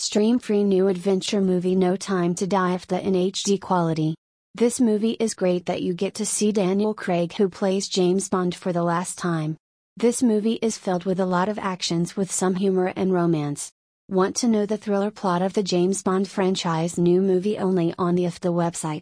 Stream free new adventure movie No Time to Die Afdah in HD quality. This movie is great that you get to see Daniel Craig who plays James Bond for the last time. This movie is filled with a lot of actions with some humor and romance. Want to know the thriller plot of the James Bond franchise new movie only on the Afdah website?